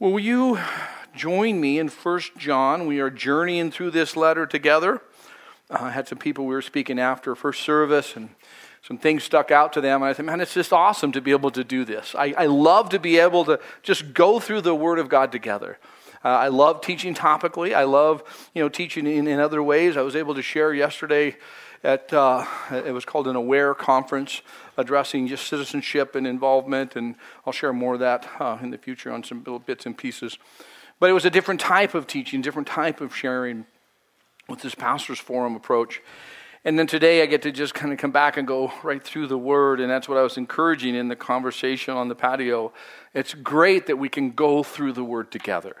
Will you join me in First John? We are journeying through this letter together. Uh, I had some people we were speaking after first service, and some things stuck out to them. And I said, man, it's just awesome to be able to do this. I, I love to be able to just go through the Word of God together. Uh, I love teaching topically. I love, you know, teaching in, in other ways. I was able to share yesterday at, uh, it was called an AWARE conference, addressing just citizenship and involvement. And I'll share more of that uh, in the future on some little bits and pieces. But it was a different type of teaching, different type of sharing with this pastor's forum approach. And then today I get to just kind of come back and go right through the word. And that's what I was encouraging in the conversation on the patio. It's great that we can go through the word together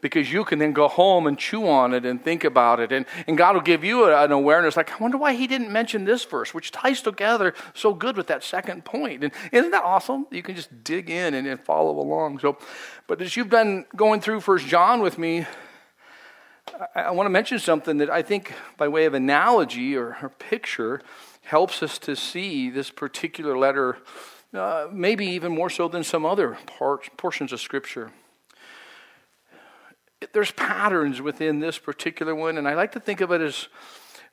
because you can then go home and chew on it and think about it. And, and God will give you an awareness like, I wonder why he didn't mention this verse, which ties together so good with that second point. And isn't that awesome? You can just dig in and, and follow along. So, but as you've been going through First John with me, I, I want to mention something that I think, by way of analogy or, or picture, helps us to see this particular letter, uh, maybe even more so than some other part, portions of Scripture there's patterns within this particular one, and I like to think of it as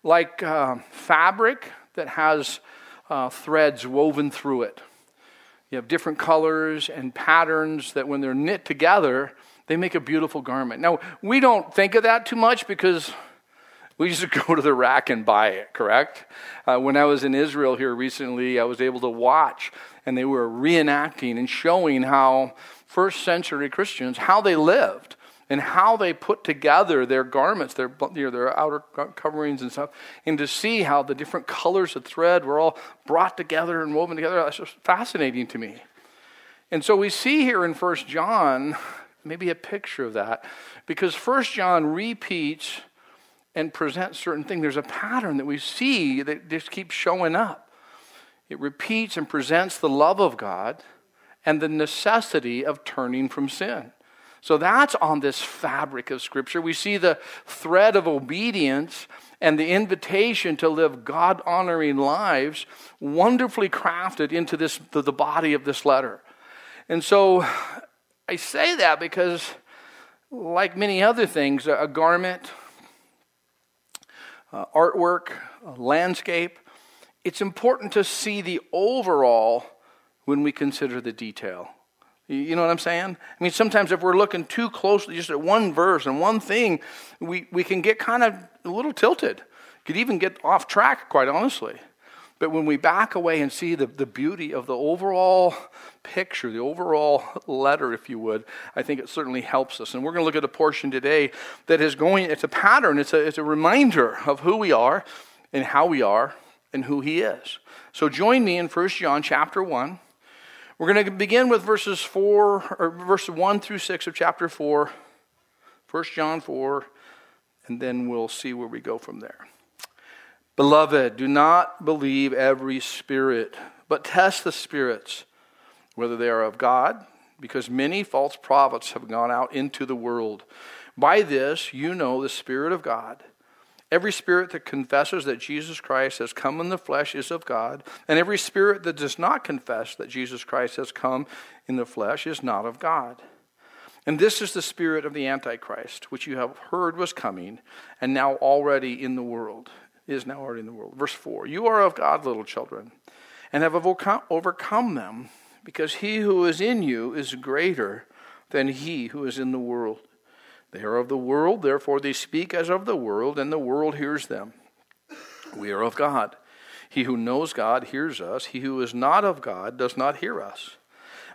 like uh, fabric that has uh, threads woven through it. You have different colors and patterns that, when they're knit together, they make a beautiful garment. Now, we don't think of that too much because we just go to the rack and buy it, correct? Uh, when I was in Israel here recently, I was able to watch, and they were reenacting and showing how first century Christians, how they lived and how they put together their garments, their, their outer coverings and stuff, and to see how the different colors of thread were all brought together and woven together. That's just fascinating to me. And so we see here in First John maybe a picture of that because First John repeats and presents certain things. There's a pattern that we see that just keeps showing up. It repeats and presents the love of God and the necessity of turning from sin. So that's on this fabric of Scripture. We see the thread of obedience and the invitation to live God honoring lives wonderfully crafted into this, the, body of this letter. And so I say that because, like many other things, a garment, uh, artwork, landscape, it's important to see the overall when we consider the detail. You know what I'm saying? I mean, sometimes if we're looking too closely just at one verse and one thing, we, we can get kind of a little tilted. Could even get off track, quite honestly. But when we back away and see the, the beauty of the overall picture, the overall letter, if you would, I think it certainly helps us. And we're going to look at a portion today that is going, it's a pattern, it's a, it's a reminder of who we are and how we are and who He is. So join me in 1 John chapter 1. We're going to begin with verses 4 or verse 1 through 6 of chapter 4, 1 John 4, and then we'll see where we go from there. Beloved, do not believe every spirit, but test the spirits whether they are of God, because many false prophets have gone out into the world. By this you know the Spirit of God. Every spirit that confesses that Jesus Christ has come in the flesh is of God, and every spirit that does not confess that Jesus Christ has come in the flesh is not of God. And this is the spirit of the Antichrist, which you have heard was coming, and now already in the world, is now already in the world. Verse 4 You are of God, little children, and have overcome them, because he who is in you is greater than he who is in the world. They are of the world, therefore they speak as of the world, and the world hears them. We are of God. He who knows God hears us. He who is not of God does not hear us.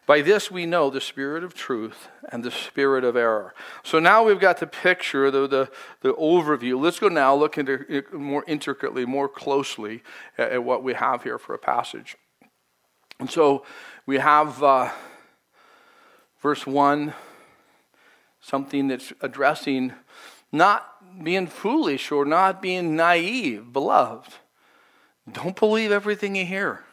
By this we know the spirit of truth and the spirit of error. So now we've got the picture, the, the, the overview. Let's go now look into more intricately, more closely at, at what we have here for a passage. And so we have uh, verse 1 something that's addressing not being foolish or not being naive, beloved. Don't believe everything you hear.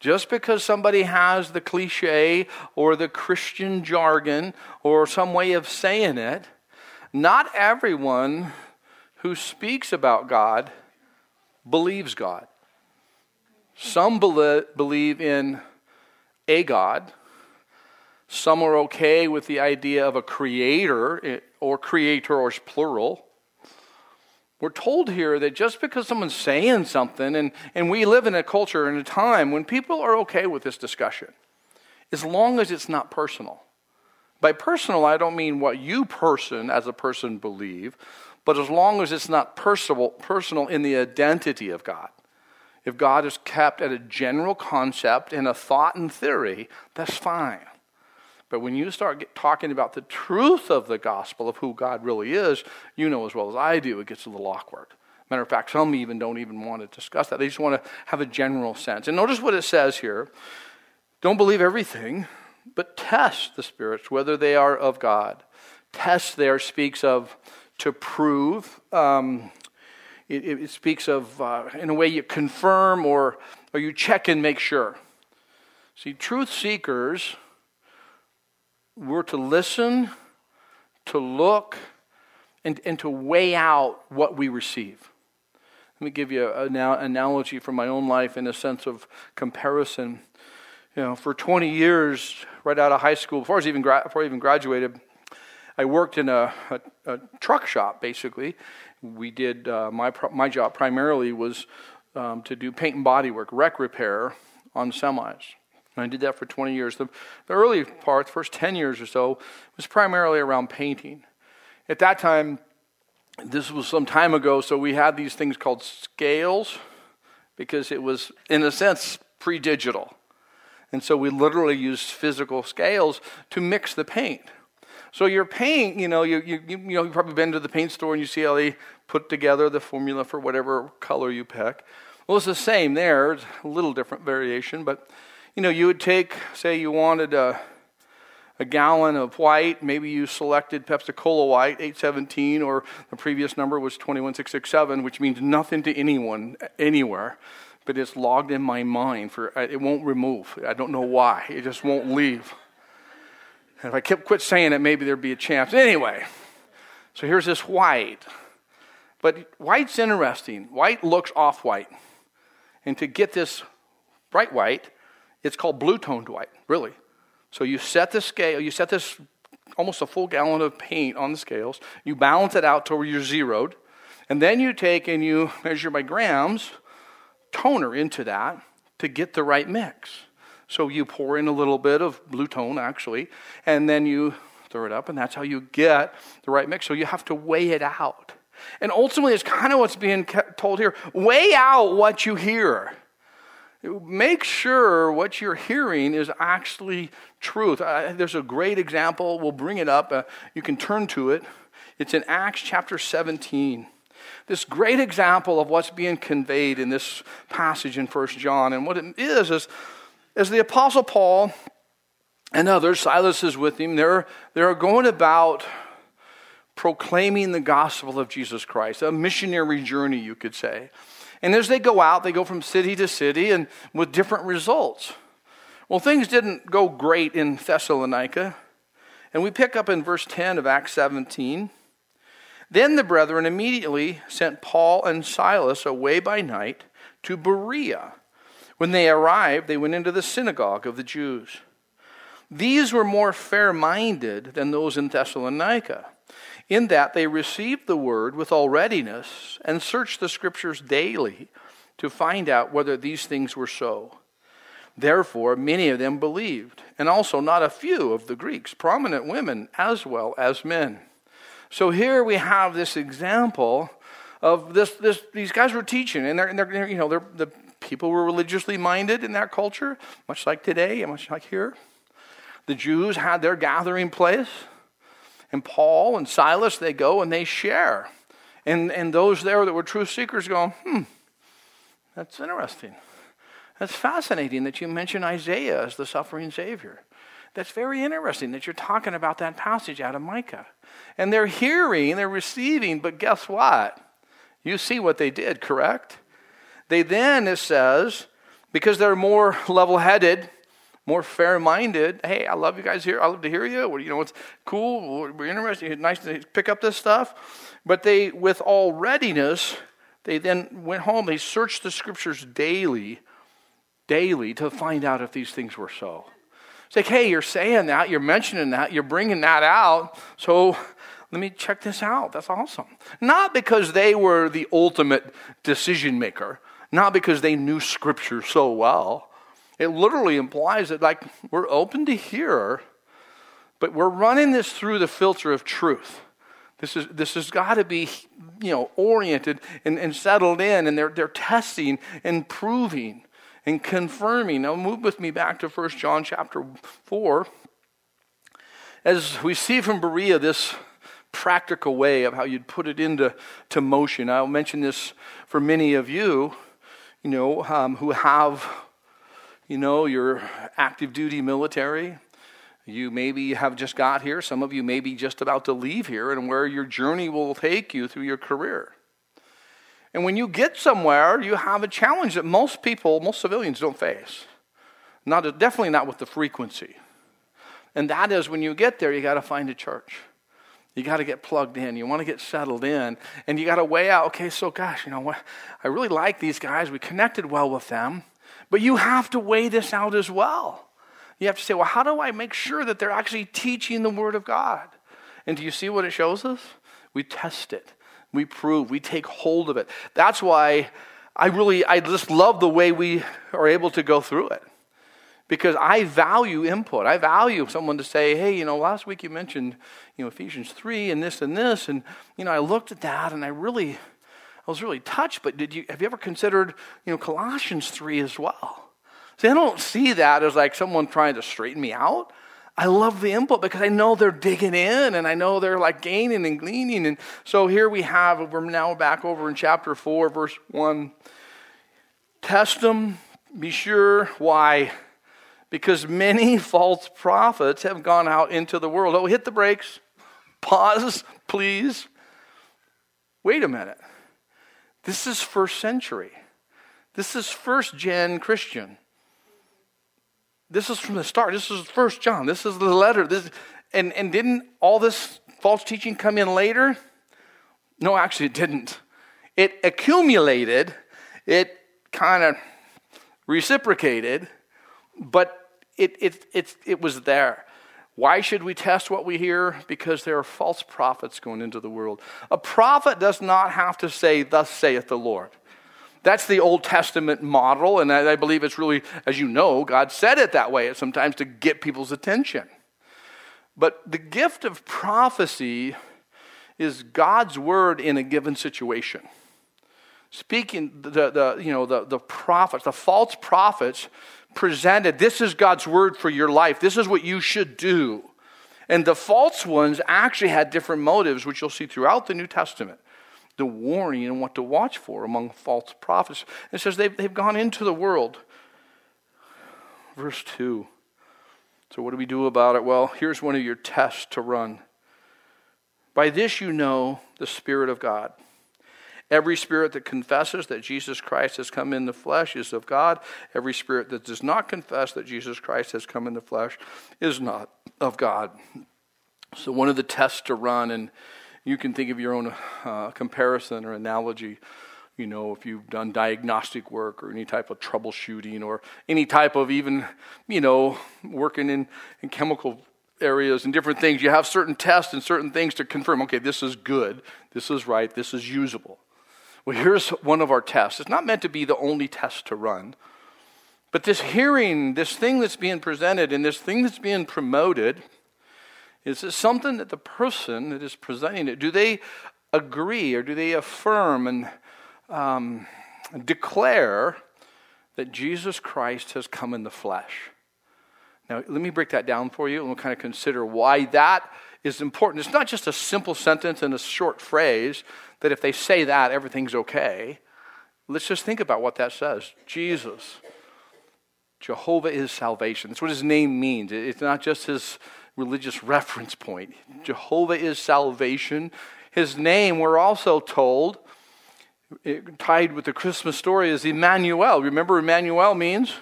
Just because somebody has the cliche or the Christian jargon or some way of saying it, not everyone who speaks about God believes God. Some believe in a God, Some are okay with the idea of a creator eh, or creators plural. We're told here that just because someone's saying something, and, and we live in a culture and a time when people are okay with this discussion, as long as it's not personal. By personal, I don't mean what you person as a person believe, but as long as it's not personal, personal in the identity of God. If God is kept at a general concept and a thought and theory, that's fine. But when you start get, talking about the truth of the gospel of who God really is, you know as well as I do, it gets a little awkward. Matter of fact, some even don't even want to discuss that. They just want to have a general sense. And notice what it says here don't believe everything, but test the spirits, whether they are of God. Test there speaks of to prove. Um, it, it, speaks of, uh, in a way, you confirm or, or you check and make sure. See, truth seekers were to listen, to look, and, and to weigh out what we receive. Let me give you an analogy from my own life in a sense of comparison. You know, for 20 years, right out of high school, before I, was even gra- before I even graduated, I worked in a, a, a truck shop, basically. We did, uh, my, my job primarily was um, to do paint and body work, wreck repair on semis. And I did that for 20 years. The, the early part, the first 10 years or so, was primarily around painting. At that time, this was some time ago, so we had these things called scales because it was, in a sense, pre digital. And so we literally used physical scales to mix the paint. So your paint, you know, you, you, you know, you've probably been to the paint store and you see how they put together the formula for whatever color you pick. Well, it's the same there. It's a little different variation, but, you know, you would take, say you wanted a, a gallon of white. Maybe you selected Pepsi Cola White, 817, or the previous number was 21667, which means nothing to anyone anywhere. But it's logged in my mind for it won't remove. I don't know why. It just won't leave. And if I kept quit saying it, maybe there'd be a chance. Anyway, so here's this white. But white's interesting. White looks off white. And to get this bright white, it's called blue toned white, really. So you set the scale, you set this almost a full gallon of paint on the scales, you balance it out to where you're zeroed, and then you take and you measure by grams toner into that to get the right mix. So you pour in a little bit of blue tone, actually, and then you throw it up, and that's how you get the right mix. So you have to weigh it out. And ultimately, it's kind of what's being told here weigh out what you hear. Make sure what you're hearing is actually truth. Uh, there's a great example. We'll bring it up. Uh, you can turn to it. It's in Acts chapter 17 this great example of what's being conveyed in this passage in First John. And what it is, is as the Apostle Paul and others, Silas is with him, they're, they're going about proclaiming the gospel of Jesus Christ, a missionary journey, you could say. And as they go out, they go from city to city and with different results. Well, things didn't go great in Thessalonica. And we pick up in verse 10 of Acts 17. Then the brethren immediately sent Paul and Silas away by night to Berea when they arrived, they went into the synagogue of the Jews. These were more fair minded than those in Thessalonica, in that they received the word with all readiness and searched the scriptures daily to find out whether these things were so. Therefore, many of them believed, and also not a few of the Greeks, prominent women as well as men. So here we have this example of this, this these guys were teaching, and they're, and they're you know, they're, the people were religiously minded in that culture, much like today and much like here. The Jews had their gathering place, and Paul and Silas, they go and they share. And, and those there that were truth seekers go, hmm, that's interesting. That's fascinating that you mention Isaiah as the suffering Savior. That's very interesting that you're talking about that passage out of Micah. And they're hearing, they're receiving, but guess what? You see what they did, correct? They then, it says, because they're more level headed, more fair minded, hey, I love you guys here. I love to hear you. You know, it's cool. We're interested. Nice to pick up this stuff. But they, with all readiness, they then went home. They searched the scriptures daily, daily to find out if these things were so. It's like, hey, you're saying that, you're mentioning that, you're bringing that out. So let me check this out. That's awesome. Not because they were the ultimate decision maker, not because they knew Scripture so well. It literally implies that, like, we're open to hear, but we're running this through the filter of truth. This, is, this has got to be, you know, oriented and, and settled in, and they're, they're testing and proving and confirming. Now, move with me back to 1 John chapter 4. As we see from Berea, this practical way of how you'd put it into to motion. I'll mention this for many of you, you know, um, who have, you know, your active duty military. You maybe have just got here. Some of you may be just about to leave here, and where your journey will take you through your career. And when you get somewhere, you have a challenge that most people, most civilians don't face. Not, definitely not with the frequency. And that is when you get there, you got to find a church. You got to get plugged in. You want to get settled in. And you got to weigh out, okay, so gosh, you know what? I really like these guys. We connected well with them. But you have to weigh this out as well. You have to say, well, how do I make sure that they're actually teaching the Word of God? And do you see what it shows us? We test it. We prove, we take hold of it. That's why I really, I just love the way we are able to go through it. Because I value input. I value someone to say, hey, you know, last week you mentioned, you know, Ephesians 3 and this and this. And, you know, I looked at that and I really, I was really touched. But did you, have you ever considered, you know, Colossians 3 as well? See, I don't see that as like someone trying to straighten me out. I love the input because I know they're digging in and I know they're like gaining and gleaning. And so here we have, we're now back over in chapter 4, verse 1. Test them, be sure. Why? Because many false prophets have gone out into the world. Oh, hit the brakes. Pause, please. Wait a minute. This is first century. This is first gen Christian. This is from the start. This is First John. This is the letter. This, and, and didn't all this false teaching come in later? No, actually, it didn't. It accumulated, it kind of reciprocated, but it, it, it, it was there. Why should we test what we hear? Because there are false prophets going into the world. A prophet does not have to say, Thus saith the Lord. That's the Old Testament model, and I believe it's really, as you know, God said it that way sometimes to get people's attention. But the gift of prophecy is God's word in a given situation. Speaking, the, the, you know, the, the prophets, the false prophets presented, this is God's word for your life. This is what you should do. And the false ones actually had different motives, which you'll see throughout the New Testament the warning and what to watch for among false prophets. It says they've, they've gone into the world. Verse 2. So, what do we do about it? Well, here's one of your tests to run. By this you know the Spirit of God. Every spirit that confesses that Jesus Christ has come in the flesh is of God. Every spirit that does not confess that Jesus Christ has come in the flesh is not of God. So, one of the tests to run, and you can think of your own uh, comparison or analogy. You know, if you've done diagnostic work or any type of troubleshooting or any type of even, you know, working in, in chemical areas and different things, you have certain tests and certain things to confirm okay, this is good, this is right, this is usable. Well, here's one of our tests. It's not meant to be the only test to run, but this hearing, this thing that's being presented, and this thing that's being promoted, is it something that the person that is presenting it, do they agree or do they affirm and um, declare that Jesus Christ has come in the flesh? Now, let me break that down for you and we'll kind of consider why that is important. It's not just a simple sentence and a short phrase that if they say that, everything's okay. Let's just think about what that says. Jesus, Jehovah is salvation. That's what his name means. It's not just his religious reference point. Jehovah is salvation. His name, we're also told, tied with the Christmas story, is Emmanuel. Remember, Emmanuel means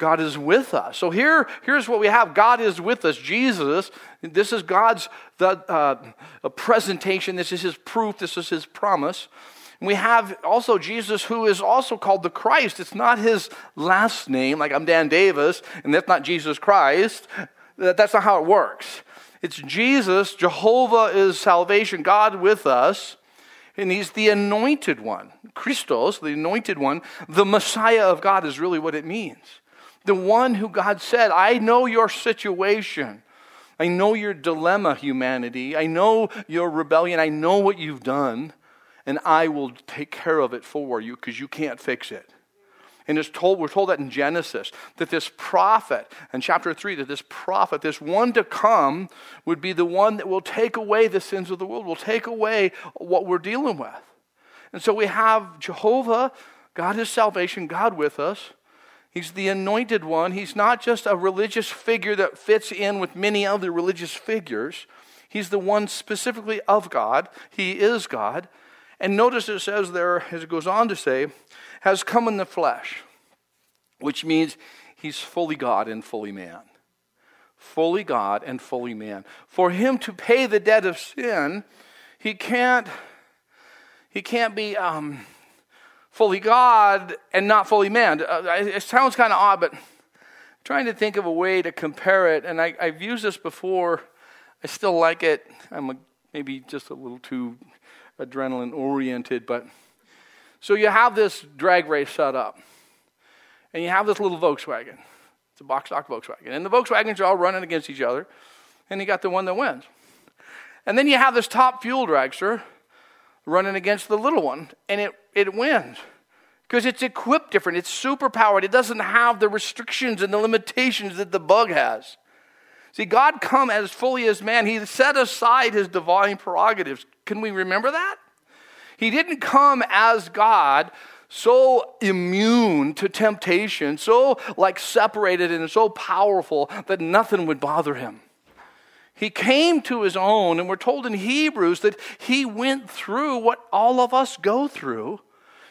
God is with us. So here, here's what we have God is with us. Jesus, this is God's the, uh, presentation, this is his proof, this is his promise. We have also Jesus, who is also called the Christ. It's not his last name, like I'm Dan Davis, and that's not Jesus Christ. That's not how it works. It's Jesus, Jehovah is salvation, God with us, and he's the anointed one. Christos, the anointed one, the Messiah of God is really what it means. The one who God said, I know your situation. I know your dilemma, humanity. I know your rebellion. I know what you've done, and I will take care of it for you because you can't fix it. And it's told, we're told that in Genesis, that this prophet, in chapter 3, that this prophet, this one to come, would be the one that will take away the sins of the world, will take away what we're dealing with. And so we have Jehovah, God is salvation, God with us. He's the anointed one. He's not just a religious figure that fits in with many other religious figures. He's the one specifically of God. He is God. And notice it says there, as it goes on to say, has come in the flesh, which means he's fully God and fully man. Fully God and fully man. For him to pay the debt of sin, he can't, he can't be um, fully God and not fully man. Uh, it sounds kind of odd, but I'm trying to think of a way to compare it. And I, have used this before. I still like it. I'm a, maybe just a little too adrenaline oriented, but so you have this drag race set up, and you have this little Volkswagen. It's a box stock Volkswagen, and the Volkswagens are all running against each other, and you got the one that wins. And then you have this top fuel dragster running against the little one, and it, it wins. Because it's equipped different, it's superpowered, it doesn't have the restrictions and the limitations that the bug has. See, God come as fully as man. He set aside his divine prerogatives. Can we remember that? He didn't come as God so immune to temptation, so like separated and so powerful that nothing would bother him. He came to his own, and we're told in Hebrews that he went through what all of us go through.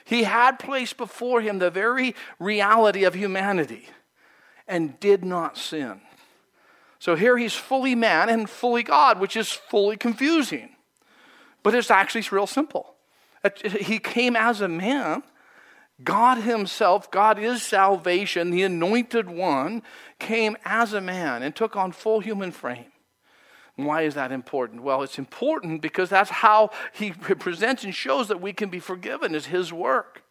He had placed before him the very reality of humanity and did not sin. So here he's fully man and fully God, which is fully confusing. But it's actually real simple. He came as a man. God Himself, God is salvation, the anointed one, came as a man and took on full human frame. Why is that important? Well, it's important because that's how he presents and shows that we can be forgiven, is his work.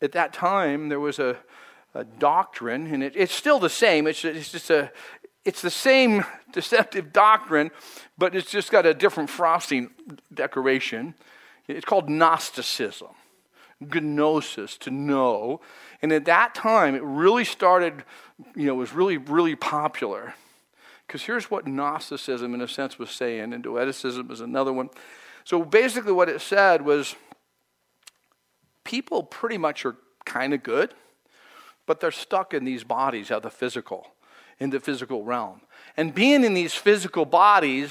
At that time, there was a, a doctrine, and it, it's still the same. It's, it's just a, it's the same deceptive doctrine, but it's just got a different frosting decoration. It's called Gnosticism, gnosis, to know. And at that time, it really started, you know, was really, really popular. Because here's what Gnosticism, in a sense, was saying, and Docetism is another one. So basically, what it said was people pretty much are kind of good, but they're stuck in these bodies of the physical, in the physical realm. And being in these physical bodies,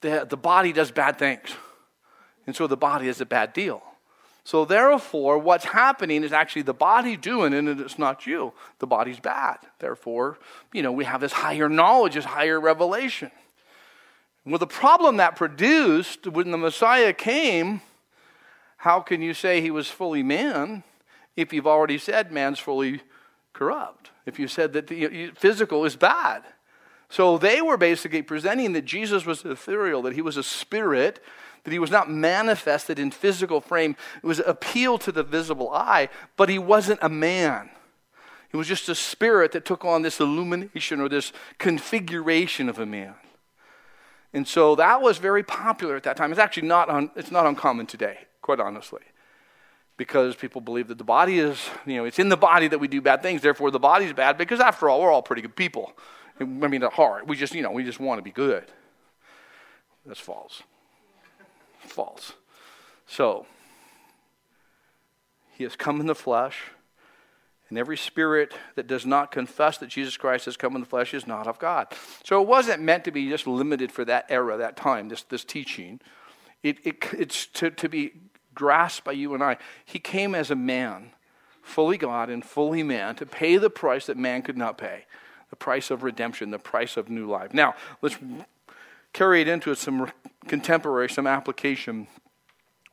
the, the body does bad things. And so the body is a bad deal. So therefore, what's happening is actually the body doing it, and it's not you. The body's bad. Therefore, you know, we have this higher knowledge, this higher revelation. Well, the problem that produced when the Messiah came, how can you say he was fully man if you've already said man's fully corrupt? If you said that the physical is bad. So they were basically presenting that Jesus was ethereal, that he was a spirit that he was not manifested in physical frame. It was appeal to the visible eye, but he wasn't a man. He was just a spirit that took on this illumination or this configuration of a man. And so that was very popular at that time. It's actually not, un, it's not uncommon today, quite honestly. Because people believe that the body is, you know, it's in the body that we do bad things, therefore the body's bad, because after all, we're all pretty good people. I mean, at heart, we just, you know, we just want to be good. That's false false. So, he has come in the flesh, and every spirit that does not confess that Jesus Christ has come in the flesh is not of God. So it wasn't meant to be just limited for that era, that time, this, this teaching. It, it, it's to, to be grasped by you and I. He came as a man, fully God and fully man, to pay the price that man could not pay the price of redemption, the price of new life. Now, let's carry it into some contemporary, some application,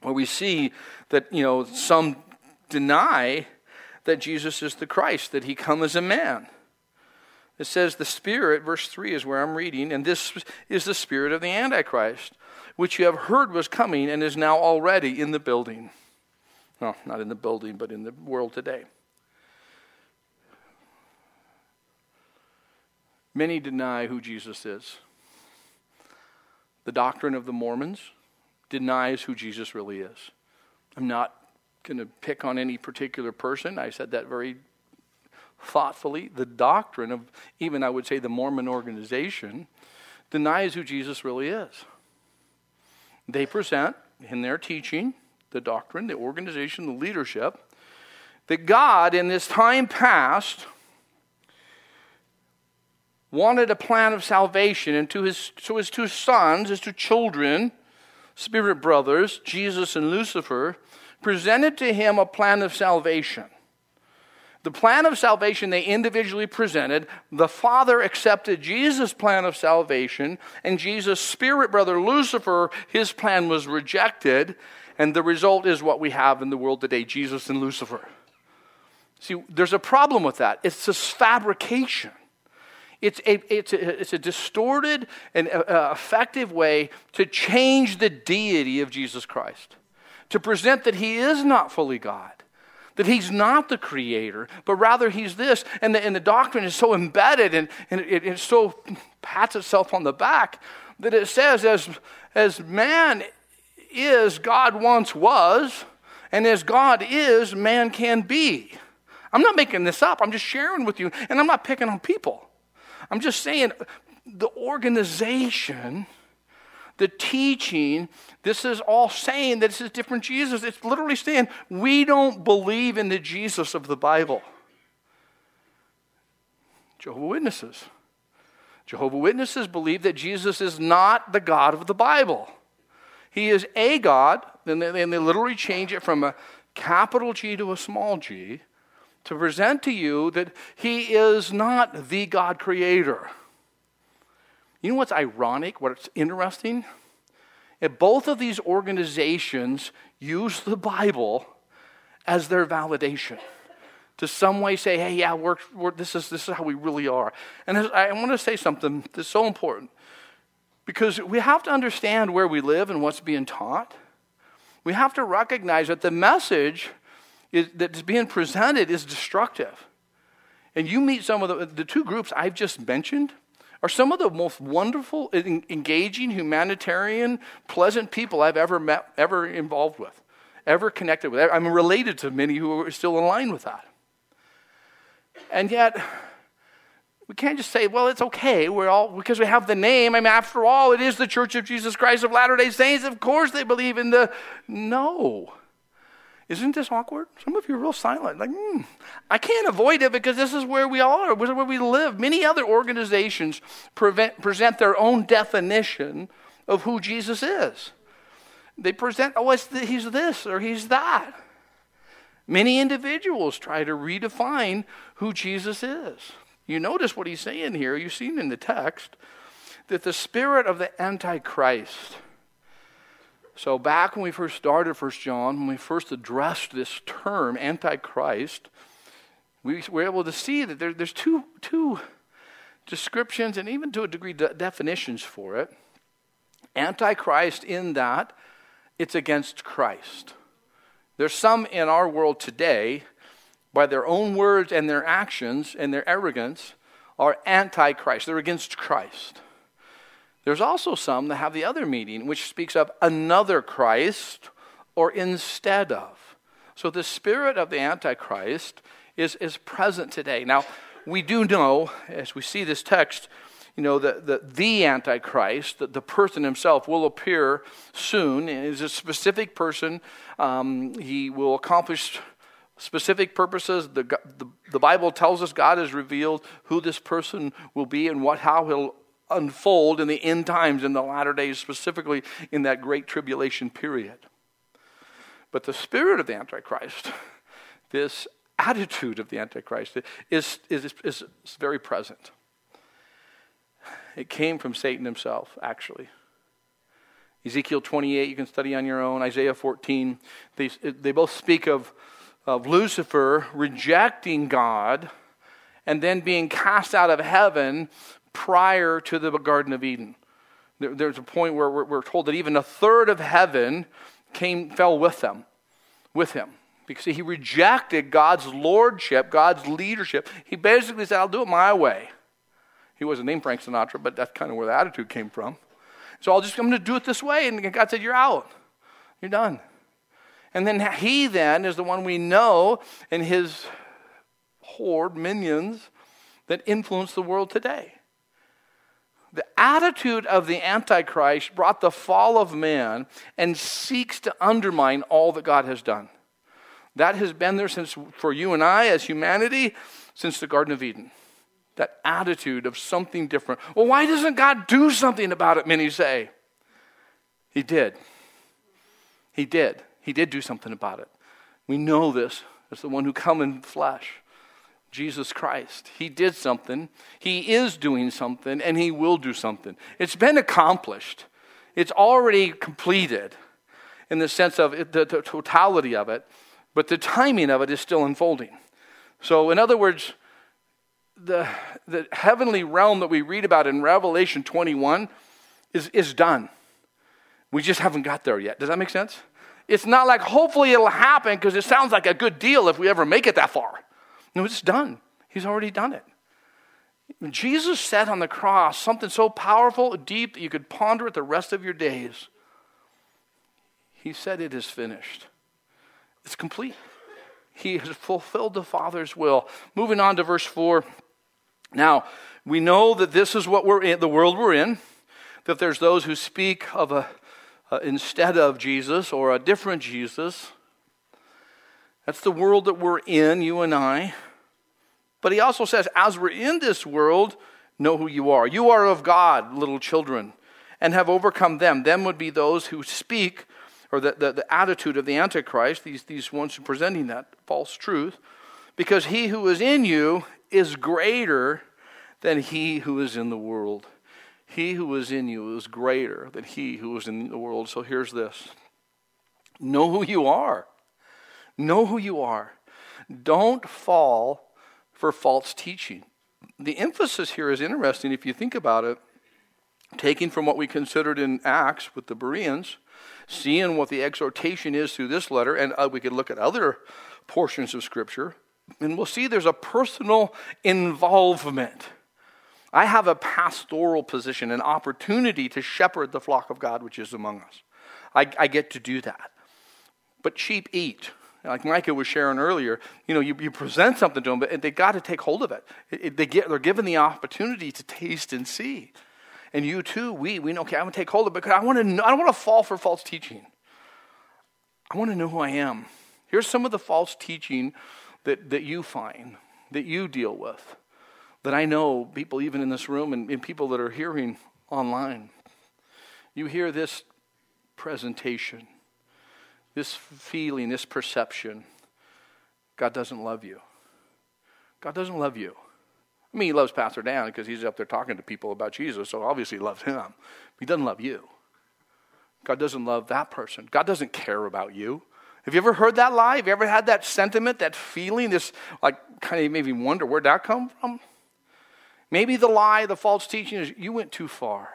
where we see that, you know, some deny that Jesus is the Christ, that he come as a man. It says the Spirit, verse 3 is where I'm reading, and this is the Spirit of the Antichrist, which you have heard was coming and is now already in the building. Well, not in the building, but in the world today. Many deny who Jesus is. The doctrine of the Mormons denies who Jesus really is. I'm not going to pick on any particular person. I said that very thoughtfully. The doctrine of, even I would say, the Mormon organization denies who Jesus really is. They present in their teaching, the doctrine, the organization, the leadership, that God in this time past wanted a plan of salvation, and to his, to his two sons, his two children, spirit brothers, Jesus and Lucifer, presented to him a plan of salvation. The plan of salvation they individually presented. The Father accepted Jesus' plan of salvation, and Jesus' spirit brother Lucifer, his plan was rejected, and the result is what we have in the world today Jesus and Lucifer. See, there's a problem with that. It's this fabrication. It's a, it's a, it's a distorted and uh, effective way to change the deity of Jesus Christ, to present that he is not fully God that he's not the creator, but rather he's this. And the, and the doctrine is so embedded and, and it, it so pats itself on the back that it says, as, as man is, God once was, and as God is, man can be. I'm not making this up. I'm just sharing with you, and I'm not picking on people. I'm just saying the organization the teaching, this is all saying that this is different Jesus. It's literally saying we don't believe in the Jesus of the Bible. Jehovah Witnesses. Jehovah Witnesses believe that Jesus is not the God of the Bible. He is a God, and they, and they literally change it from a capital G to a small g to present to you that he is not the God creator. You know what's ironic, what's interesting? If both of these organizations use the Bible as their validation to some way say, hey, yeah, we're, we're, this, is, this is how we really are. And I want to say something that's so important because we have to understand where we live and what's being taught. We have to recognize that the message is, that's being presented is destructive. And you meet some of the, the two groups I've just mentioned, are some of the most wonderful, engaging, humanitarian, pleasant people I've ever met, ever involved with, ever connected with. I'm related to many who are still in line with that. And yet, we can't just say, well, it's okay. We're all, because we have the name. I mean, after all, it is the Church of Jesus Christ of Latter day Saints. Of course they believe in the. No. Isn't this awkward? Some of you are real silent. Like, hmm, I can't avoid it because this is where we all are, this is where we live. Many other organizations prevent, present their own definition of who Jesus is. They present, oh, the, he's this or he's that. Many individuals try to redefine who Jesus is. You notice what he's saying here, you've seen in the text, that the spirit of the Antichrist so, back when we first started First John, when we first addressed this term, Antichrist, we were able to see that there, there's two, two descriptions and even to a degree de- definitions for it. Antichrist, in that it's against Christ. There's some in our world today, by their own words and their actions and their arrogance, are antichrist. They're against Christ. There's also some that have the other meaning, which speaks of another Christ or instead of. So the spirit of the Antichrist is, is present today. Now, we do know, as we see this text, you know, that the, the Antichrist, the, the person himself, will appear soon. He is a specific person. Um, he will accomplish specific purposes. The, the, the Bible tells us God has revealed who this person will be and what, how he'll unfold in the end times, in the latter days, specifically in that great tribulation period. But the spirit of the Antichrist, this attitude of the Antichrist, is, is, is, very present. It came from Satan himself, actually. Ezekiel 28, you can study on your own. Isaiah 14, they, they both speak of, of Lucifer rejecting God and then being cast out of heaven prior to the Garden of Eden. There, there's a point where we're, we're told that even a third of heaven came, fell with them, with him. Because he rejected God's lordship, God's leadership. He basically said, I'll do it my way. He wasn't named Frank Sinatra, but that's kind of where the attitude came from. So I'll just, going to do it this way. And God said, You're out. You're done. And then he then is the one we know and his horde, minions, that influence the world today. The attitude of the Antichrist brought the fall of man and seeks to undermine all that God has done. That has been there since, for you and I as humanity, since the Garden of Eden. That attitude of something different. Well, why doesn't God do something about it? Many say. He did. He did. He did do something about it. We know this as the one who come in flesh. Jesus Christ. He did something, He is doing something, and He will do something. It's been accomplished, it's already completed in the sense of the, the totality of it, but the timing of it is still unfolding. So, in other words, the, the heavenly realm that we read about in Revelation 21 is, is done. We just haven't got there yet. Does that make sense? It's not like hopefully it'll happen because it sounds like a good deal if we ever make it that far. No, it's done. He's already done it. Jesus said on the cross something so powerful, deep, that you could ponder it the rest of your days. He said, It is finished. It's complete. He has fulfilled the Father's will. Moving on to verse 4. Now, we know that this is what we're in, the world we're in, that there's those who speak of a, uh, instead of Jesus or a different Jesus. That's the world that we're in, you and I. But he also says, as we're in this world, know who you are. You are of God, little children, and have overcome them. Them would be those who speak, or the, the, the attitude of the Antichrist, these, these ones presenting that false truth, because he who is in you is greater than he who is in the world. He who is in you is greater than he who is in the world. So here's this know who you are. Know who you are. Don't fall for false teaching. The emphasis here is interesting if you think about it, taking from what we considered in Acts with the Bereans, seeing what the exhortation is through this letter, and uh, we could look at other portions of Scripture, and we'll see there's a personal involvement. I have a pastoral position, an opportunity to shepherd the flock of God which is among us. I, I get to do that. But sheep eat like Micah was sharing earlier, you know, you, you present something to them, but they got to take hold of it. it, they get, they're given the opportunity to taste and see. And you too, we, we know, okay, I'm going to take hold of it because I want to know, I don't want to fall for false teaching. I want to know who I am. Here's some of the false teaching that, that you find, that you deal with, that I know people even in this room and, and people that are hearing online. You hear this presentation this feeling, this perception, God doesn't love you. God doesn't love you. I mean, he loves Pastor Dan because he's up there talking to people about Jesus, so obviously he loves him. he doesn't love you. God doesn't love that person. God doesn't care about you. Have you ever heard that lie? Have you ever had that sentiment, that feeling, this like kind of maybe wonder where'd that come from? Maybe the lie, the false teaching is you went too far.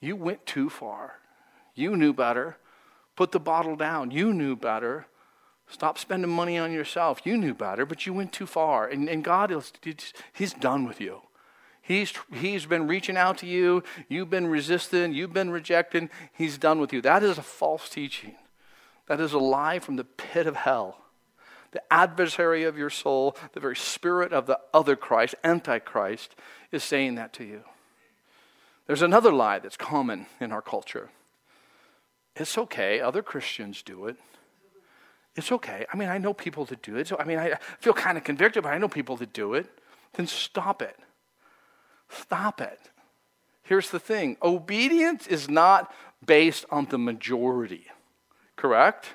You went too far. You knew better. Put the bottle down. You knew better. Stop spending money on yourself. You knew better, but you went too far. And, and God, He's done with you. He's, he's been reaching out to you. You've been resisting. You've been rejecting. He's done with you. That is a false teaching. That is a lie from the pit of hell. The adversary of your soul, the very spirit of the other Christ, Antichrist, is saying that to you. There's another lie that's common in our culture. It's okay. Other Christians do it. It's okay. I mean, I know people that do it. So, I mean, I feel kind of convicted, but I know people that do it. Then stop it. Stop it. Here's the thing obedience is not based on the majority, correct?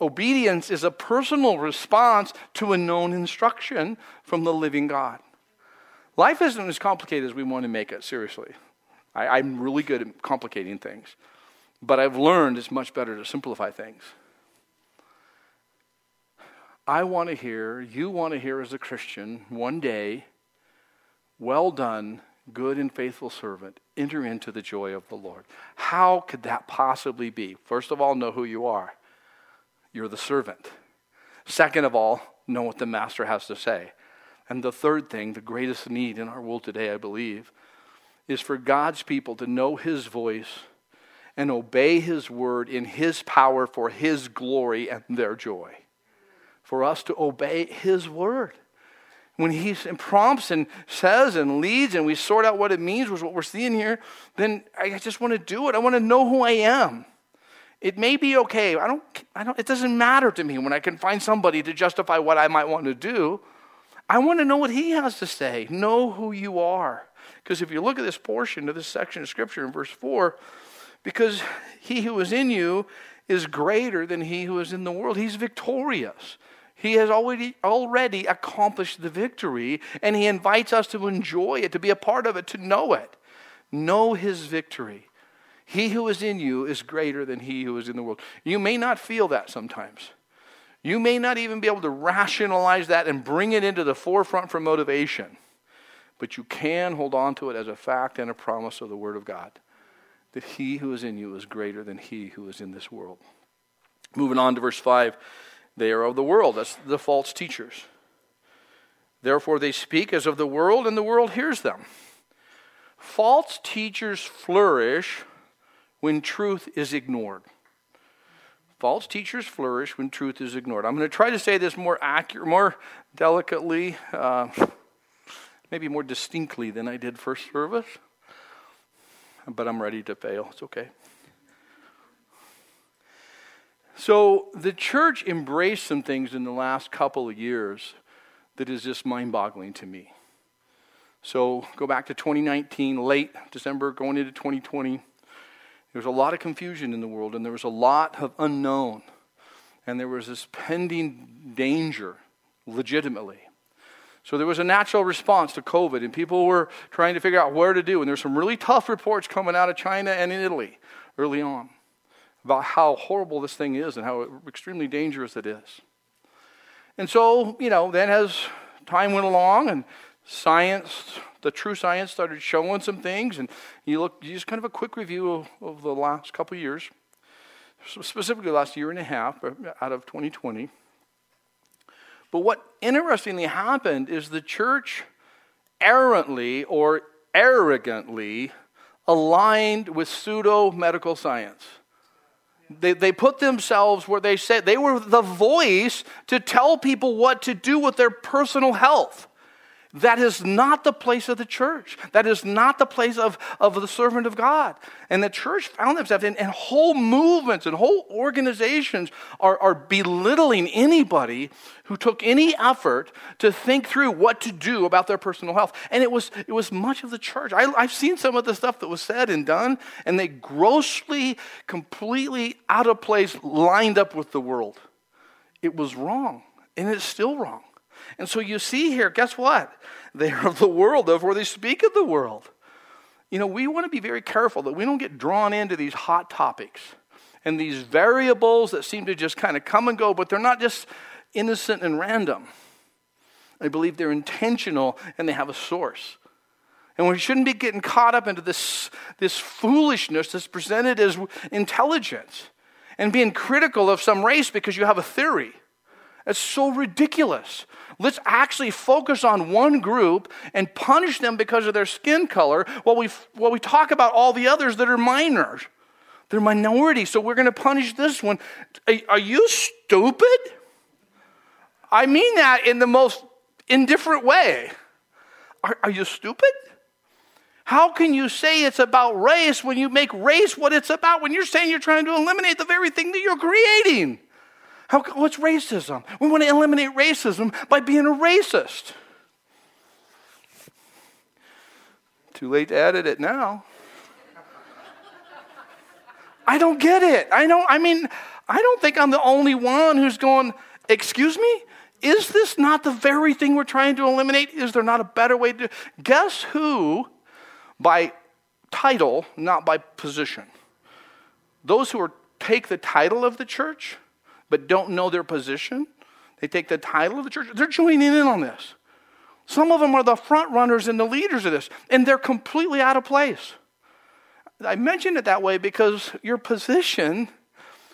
Obedience is a personal response to a known instruction from the living God. Life isn't as complicated as we want to make it, seriously. I, am really good at complicating things. But I've learned it's much better to simplify things. I want to hear, you want to hear as a Christian, one day, well done, good and faithful servant, enter into the joy of the Lord. How could that possibly be? First of all, know who you are. You're the servant. Second of all, know what the master has to say. And the third thing, the greatest need in our world today, I believe, is for God's people to know his voice and obey his word in his power for his glory and their joy. For us to obey his word. When he prompts and says and leads and we sort out what it means, which is what we're seeing here, then I just want to do it. I want to know who I am. It may be okay. I don't, I don't, it doesn't matter to me when I can find somebody to justify what I might want to do. I want to know what he has to say. Know who you are. Because if you look at this portion of this section of Scripture in verse 4, because he who is in you is greater than he who is in the world. He's victorious. He has already, already accomplished the victory, and he invites us to enjoy it, to be a part of it, to know it. Know his victory. He who is in you is greater than he who is in the world. You may not feel that sometimes. You may not even be able to rationalize that and bring it into the forefront for motivation, but you can hold on to it as a fact and a promise of the Word of God that he who is in you is greater than he who is in this world. Moving on to verse 5 they are of the world, that's the false teachers. Therefore, they speak as of the world, and the world hears them. False teachers flourish when truth is ignored. False teachers flourish when truth is ignored. I'm going to try to say this more accurate, more delicately, uh, maybe more distinctly than I did first service. But I'm ready to fail. It's okay. So the church embraced some things in the last couple of years that is just mind-boggling to me. So go back to 2019, late December, going into 2020. There was a lot of confusion in the world, and there was a lot of unknown. And there was this pending danger, legitimately. So there was a natural response to COVID, and people were trying to figure out where to do. And there's some really tough reports coming out of China and in Italy early on about how horrible this thing is and how extremely dangerous it is. And so, you know, then as time went along and science, the true science started showing some things, and you look, just kind of a quick review of, of the last couple years, specifically last year and a half out of 2020. But what interestingly happened is the church errantly or arrogantly aligned with pseudo medical science. They, they put themselves where they said they were the voice to tell people what to do with their personal health. That is not the place of the church. That is not the place of, of the servant of God. And the church found themselves, and, and whole movements and whole organizations are, are belittling anybody who took any effort to think through what to do about their personal health. And it was, it was much of the church. I, I've seen some of the stuff that was said and done, and they grossly, completely out of place lined up with the world. It was wrong, and it's still wrong. And so you see here, guess what? They are of the world, therefore they speak of the world. You know, we want to be very careful that we don't get drawn into these hot topics and these variables that seem to just kind of come and go, but they're not just innocent and random. I believe they're intentional and they have a source. And we shouldn't be getting caught up into this, this foolishness that's presented as intelligence and being critical of some race because you have a theory. It's so ridiculous. Let's actually focus on one group and punish them because of their skin color while we, while we talk about all the others that are minors. They're minorities, so we're going to punish this one. Are, are you stupid? I mean that in the most indifferent way. Are, are you stupid? How can you say it's about race when you make race what it's about when you're saying you're trying to eliminate the very thing that you're creating? How, what's racism? We want to eliminate racism by being a racist. Too late to edit it now. I don't get it. I don't, I mean, I don't think I'm the only one who's going, excuse me? is this not the very thing we're trying to eliminate? Is there not a better way to? Guess who, by title, not by position? Those who are, take the title of the church but don't know their position, they take the title of the church, they're joining in on this. Some of them are the front runners and the leaders of this, and they're completely out of place. I mention it that way because your position,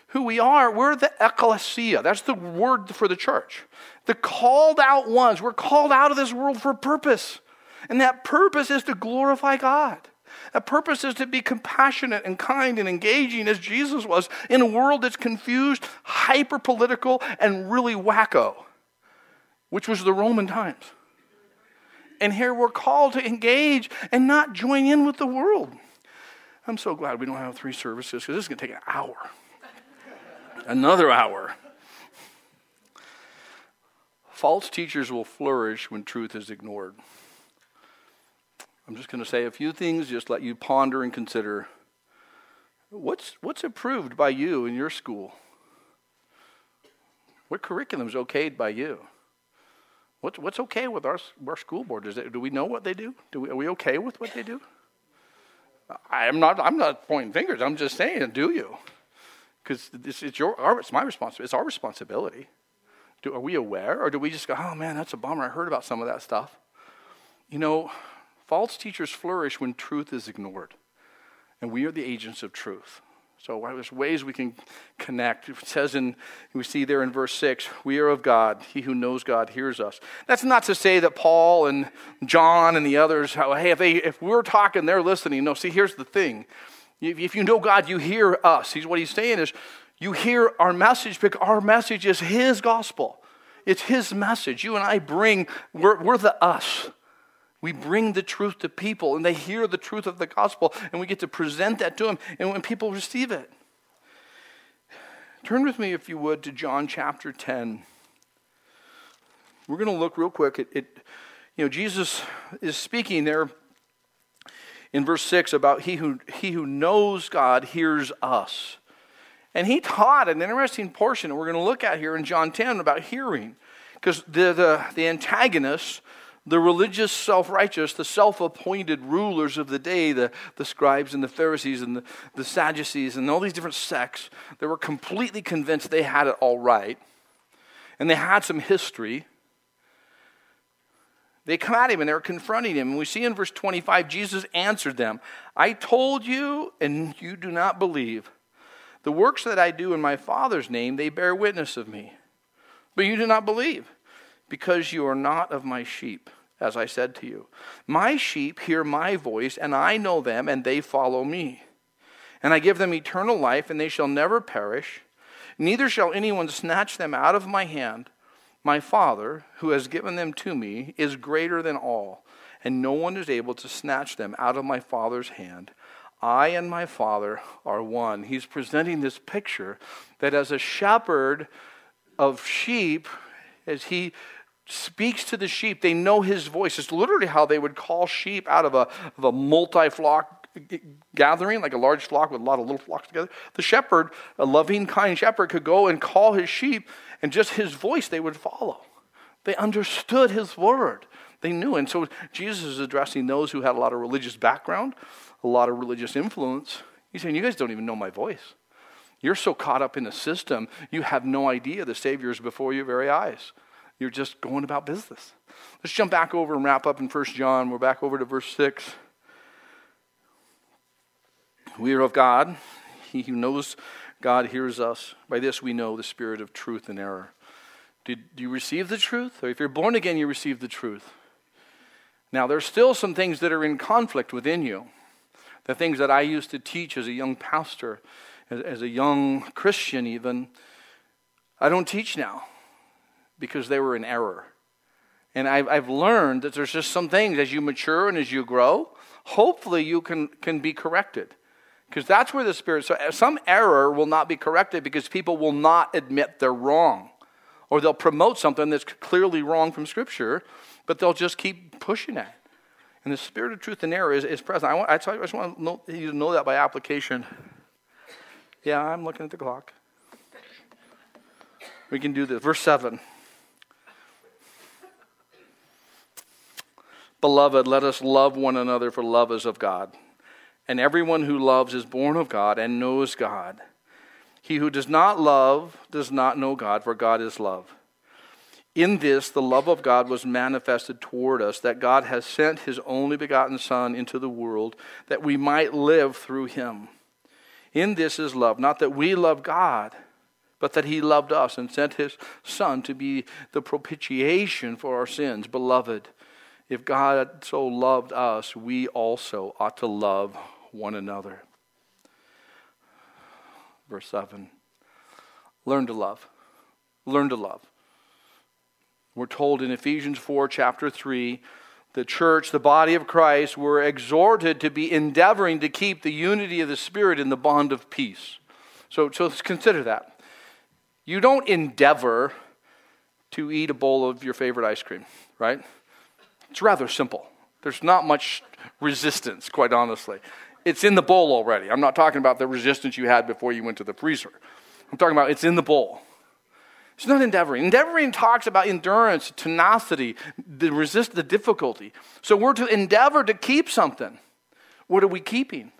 who we are, we're the ecclesia. That's the word for the church. The called out ones. We're called out of this world for a purpose. And that purpose is to glorify God. That purpose is to be compassionate and kind and engaging as Jesus was in a world that's confused, hyper political, and really wacko, which was the Roman times. And here we're called to engage and not join in with the world. I'm so glad we don't have three services because this is going to take an hour. Another hour. False teachers will flourish when truth is ignored. I'm just going to say a few things, just let you ponder and consider. What's, what's approved by you in your school? What curriculum's okayed by you? What's, what's okay with our, our school board? Is it, do we know what they do? do we, are we okay with what they do? I'm not, I'm not pointing fingers. I'm just saying, do you? Because it's, it's, your, our, it's my responsibility. It's our responsibility. Do, are we aware? Or do we just go, oh man, that's a bummer. I heard about some of that stuff. You know, false teachers flourish when truth is ignored. And we are the agents of truth. So there's ways we can connect. It says in, we see there in verse 6, we are of God. He who knows God hears us. That's not to say that Paul and John and the others, hey, if, they, if we're talking, they're listening. No, see, here's the thing. If you know God, you hear us. He's, what he's saying is, you hear our message because our message is his gospel. It's his message. You and I bring, we're, we're the us. We bring the truth to people and they hear the truth of the gospel and we get to present that to them and when people receive it. Turn with me, if you would, to John chapter 10. We're going to look real quick at, it. you know, Jesus is speaking there in verse 6 about he who, he who knows God hears us. And he taught an interesting portion that we're going to look at here in John 10 about hearing. Because the, the, the antagonists the religious self righteous, the self appointed rulers of the day, the, the scribes and the Pharisees and the, the Sadducees and all these different sects, they were completely convinced they had it all right. And they had some history. They come at him and they're confronting him. And we see in verse 25, Jesus answered them I told you, and you do not believe. The works that I do in my Father's name, they bear witness of me. But you do not believe because you are not of my sheep, as I said to you. My sheep hear my voice, and I know them, and they follow me. And I give them eternal life, and they shall never perish, neither shall anyone snatch them out of my hand. My Father, who has given them to me, is greater than all, and no one is able to snatch them out of my Father's hand. I and my Father are one. He's presenting this picture that as a shepherd of sheep, as he speaks to the sheep. They know his voice. It's literally how they would call sheep out of a, of a multi flock gathering, like a large flock with a lot of little flocks together. The shepherd, a loving, kind shepherd, could go and call his sheep, and just his voice they would follow. They understood his word. They knew. And so Jesus is addressing those who had a lot of religious background, a lot of religious influence. He's saying, You guys don't even know my voice. You're so caught up in the system, you have no idea the Savior is before your very eyes. You're just going about business. Let's jump back over and wrap up in 1 John. We're back over to verse 6. We are of God. He who knows God hears us. By this we know the spirit of truth and error. Did you receive the truth? Or if you're born again, you receive the truth. Now, there's still some things that are in conflict within you. The things that I used to teach as a young pastor, as, as a young Christian, even, I don't teach now because they were in error. And I've, I've learned that there's just some things as you mature and as you grow, hopefully you can, can be corrected. Because that's where the Spirit, so uh, some error will not be corrected because people will not admit they're wrong. Or they'll promote something that's clearly wrong from Scripture, but they'll just keep pushing it. And the Spirit of truth and error is, is present. I, want, I just want to know, you to know that by application. Yeah, I'm looking at the clock. We can do this. Verse 7. Beloved, let us love one another, for love is of God. And everyone who loves is born of God and knows God. He who does not love does not know God, for God is love. In this, the love of God was manifested toward us, that God has sent his only begotten Son into the world, that we might live through him. In this is love, not that we love God, but that he loved us and sent his Son to be the propitiation for our sins. Beloved, if God so loved us, we also ought to love one another. Verse 7 Learn to love. Learn to love. We're told in Ephesians 4, chapter 3, the church, the body of Christ, were exhorted to be endeavoring to keep the unity of the Spirit in the bond of peace. So, so let's consider that. You don't endeavor to eat a bowl of your favorite ice cream, right? It's rather simple. There's not much resistance, quite honestly. It's in the bowl already. I'm not talking about the resistance you had before you went to the freezer. I'm talking about it's in the bowl. It's not endeavoring. Endeavoring talks about endurance, tenacity, the resist the difficulty. So we're to endeavor to keep something. What are we keeping?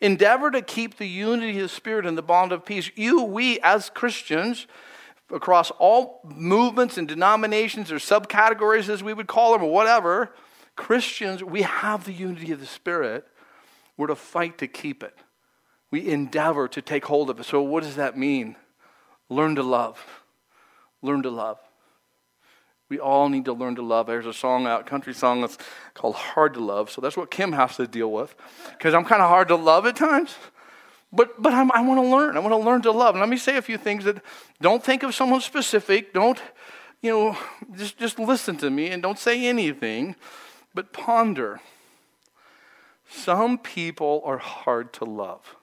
Endeavor to keep the unity of the Spirit and the bond of peace. You, we, as Christians, across all movements and denominations or subcategories, as we would call them, or whatever, Christians, we have the unity of the Spirit. We're to fight to keep it. We endeavor to take hold of it. So, what does that mean? Learn to love learn to love. We all need to learn to love. There's a song out, country song that's called Hard to Love. So that's what Kim has to deal with. Because I'm kind of hard to love at times. But, but I'm, i want to learn. I want to learn to love. Let me say a few things that don't think of someone specific. Don't, you know, just, just listen to me and don't say anything, but ponder. Some people are hard to love.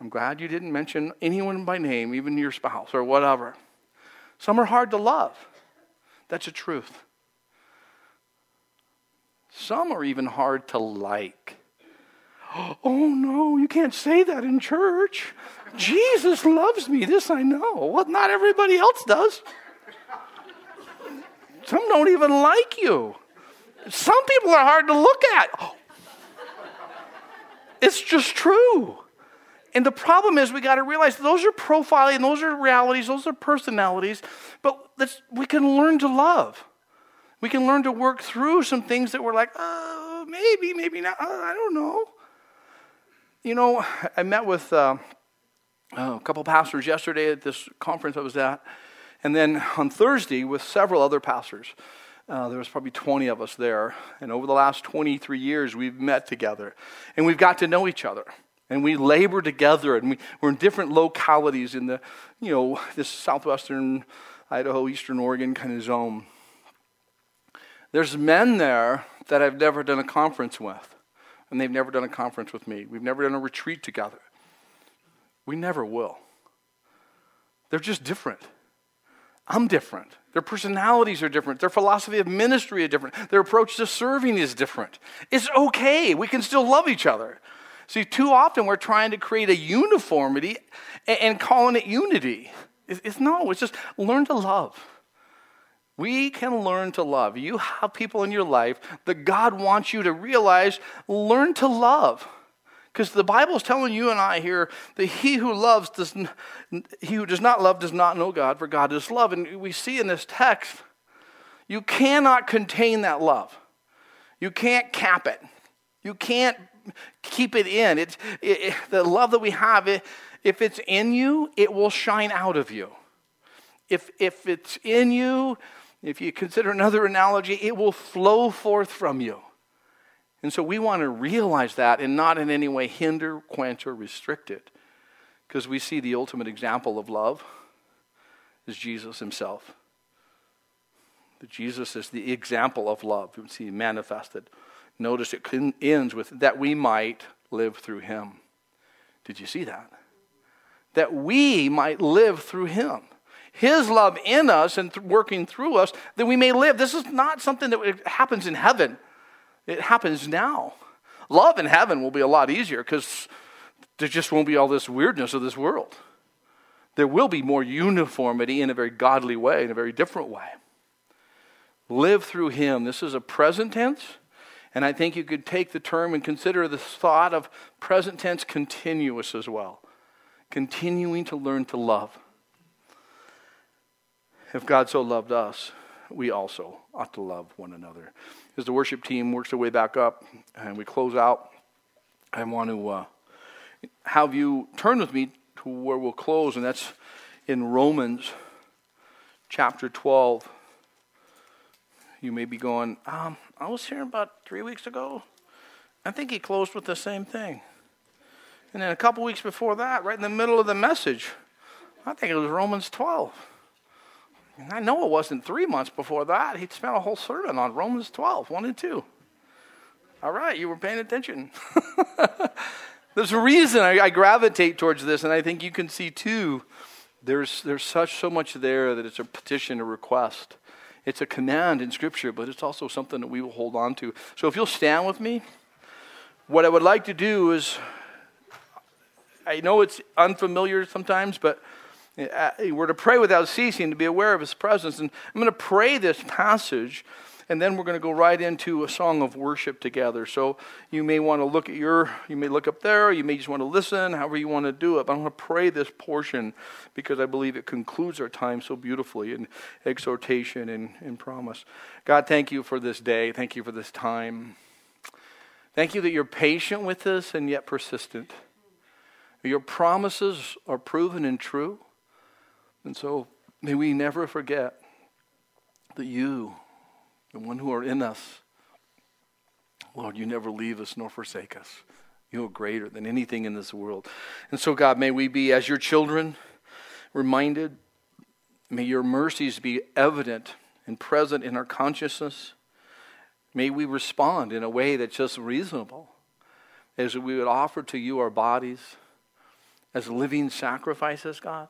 I'm glad you didn't mention anyone by name, even your spouse or whatever. Some are hard to love. That's a truth. Some are even hard to like. Oh no, you can't say that in church. Jesus loves me, this I know. Well, not everybody else does. Some don't even like you. Some people are hard to look at. It's just true. And the problem is, we got to realize those are profiling, those are realities, those are personalities, but we can learn to love. We can learn to work through some things that we're like, oh, maybe, maybe not, uh, I don't know. You know, I met with uh, a couple pastors yesterday at this conference I was at, and then on Thursday with several other pastors. Uh, there was probably 20 of us there. And over the last 23 years, we've met together and we've got to know each other and we labor together and we, we're in different localities in the you know this southwestern idaho eastern oregon kind of zone there's men there that i've never done a conference with and they've never done a conference with me we've never done a retreat together we never will they're just different i'm different their personalities are different. Their philosophy of ministry is different. Their approach to serving is different. It's okay. We can still love each other. See, too often we're trying to create a uniformity and, calling it unity. It's, it's no, it's just learn to love. We can learn to love. You have people in your life that God wants you to realize, learn to love. Because the Bible is telling you and I here that he who loves does he who does not love does not know God, for God is love. And we see in this text, you cannot contain that love. You can't cap it. You can't keep it in. It's, it, the love that we have, it, if it's in you, it will shine out of you. If, if it's in you, if you consider another analogy, it will flow forth from you. And so we want to realize that and not in any way hinder, quench, or restrict it. Because we see the ultimate example of love is Jesus himself. That Jesus is the example of love. We see manifested Notice it ends with that we might live through him. Did you see that? That we might live through him. His love in us and th- working through us, that we may live. This is not something that happens in heaven, it happens now. Love in heaven will be a lot easier because there just won't be all this weirdness of this world. There will be more uniformity in a very godly way, in a very different way. live through Him. This is a present tense. And I think you could take the term and consider the thought of present tense continuous as well. Continuing to learn to love. If God so loved us, we also ought to love one another. As the worship team works their way back up and we close out, I want to uh, have you turn with me to where we'll close, and that's in Romans chapter 12. You may be going, um, I was here about three weeks ago. I think he closed with the same thing. And then a couple weeks before that, right in the middle of the message, I think it was Romans 12. And I know it wasn't three months before that. He'd spent a whole sermon on Romans 12, 1 and 2. All right, you were paying attention. There's a reason I, I, gravitate towards this, and I think you can see too. There's, there's such so much there that it's a petition, a request. It's a command in Scripture, but it's also something that we will hold on to. So if you'll stand with me, what I would like to do is I know it's unfamiliar sometimes, but Uh, we're to pray without ceasing, to be aware of His presence. And I'm going to pray this passage and then we're going to go right into a song of worship together. So you may want to look at your, you may look up there, you may just want to listen, however you want to do it. But I'm going to pray this portion because I believe it concludes our time so beautifully in exhortation and in promise. God, thank you for this day. Thank you for this time. Thank you that you're patient with us and yet persistent. Your promises are proven and true. And so may we never forget that you the one who are in us. Lord, you never leave us nor forsake us. You are greater than anything in this world. And so, God, may we be, as your children, reminded. May your mercies be evident and present in our consciousness. May we respond in a way that's just reasonable as we would offer to you our bodies as living sacrifices, God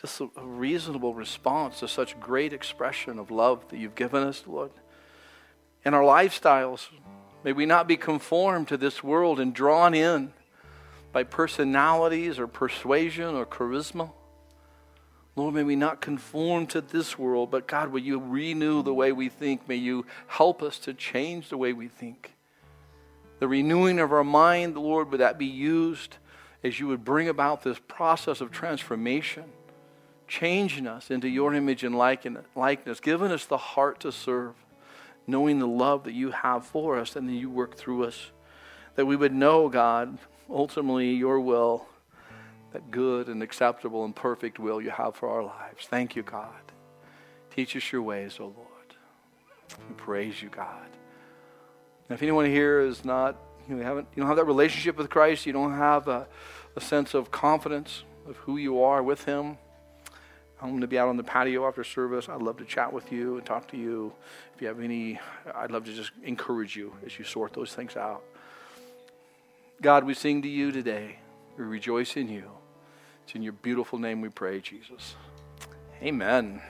just a, reasonable response to such great expression of love that you've given us, Lord. In our lifestyles, may we not be conformed to this world and drawn in by personalities or persuasion or charisma. Lord, may we not conform to this world, but God, will you renew the way we think? May you help us to change the way we think. The renewing of our mind, Lord, would that be used as you would bring about this process of transformation? Changing us into your image and likeness, giving us the heart to serve, knowing the love that you have for us and that you work through us. That we would know, God, ultimately your will, that good and acceptable and perfect will you have for our lives. Thank you, God. Teach us your ways, O oh Lord. We praise you, God. And if anyone here is not, you, know, haven't, you don't have that relationship with Christ, you don't have a, a sense of confidence of who you are with Him, I'm going to be out on the patio after service. I'd love to chat with you and talk to you. If you have any, I'd love to just encourage you as you sort those things out. God, we sing to you today. We rejoice in you. It's in your beautiful name we pray, Jesus. Amen.